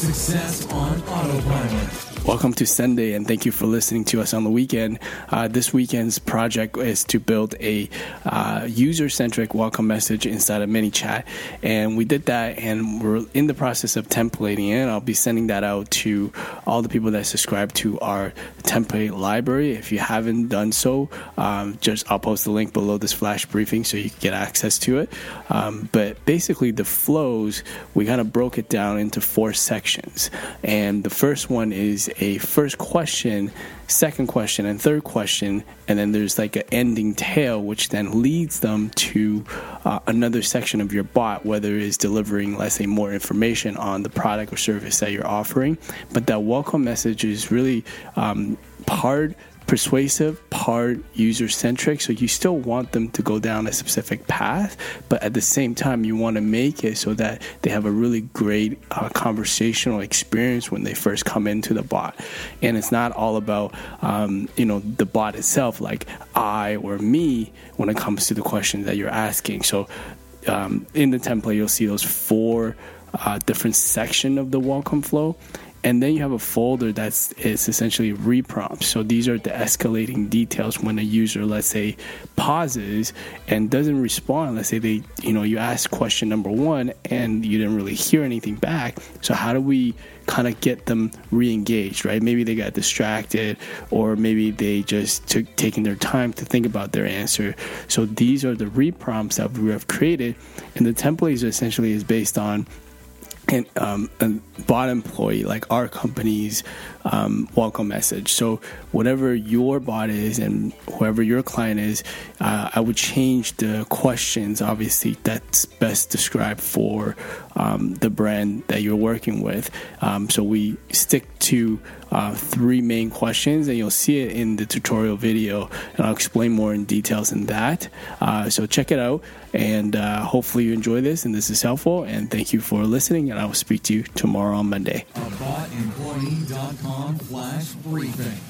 Success on Autopilot. Welcome to Sunday, and thank you for listening to us on the weekend. Uh, this weekend's project is to build a uh, user-centric welcome message inside of ManyChat, and we did that, and we're in the process of templating it. I'll be sending that out to all the people that subscribe to our template library. If you haven't done so, um, just I'll post the link below this flash briefing so you can get access to it. Um, but basically, the flows we kind of broke it down into four sections, and the first one is a first question, second question, and third question, and then there's like an ending tail, which then leads them to uh, another section of your bot, whether it's delivering, let's say, more information on the product or service that you're offering. But that welcome message is really um, part persuasive, part user centric. So you still want them to go down a specific path, but at the same time, you want to make it so that they have a really great uh, conversational experience when they first come into the bot. And it's not all about, um, you know, the bot itself, like I or me, when it comes to the questions that you're asking. So um, in the template, you'll see those four uh, different section of the welcome flow and then you have a folder that's is essentially reprompts. So these are the escalating details when a user, let's say, pauses and doesn't respond. Let's say they, you know, you ask question number one and you didn't really hear anything back. So how do we kind of get them re-engaged, right? Maybe they got distracted, or maybe they just took taking their time to think about their answer. So these are the reprompts that we have created, and the template essentially is based on and um, a bot employee like our company's um, welcome message. So whatever your bot is and whoever your client is, uh, I would change the questions. Obviously, that's best described for um, the brand that you're working with. Um, so we stick to uh, three main questions, and you'll see it in the tutorial video, and I'll explain more in details in that. Uh, so check it out, and uh, hopefully you enjoy this, and this is helpful. And thank you for listening, and I will speak to you tomorrow on Monday. Flash briefing.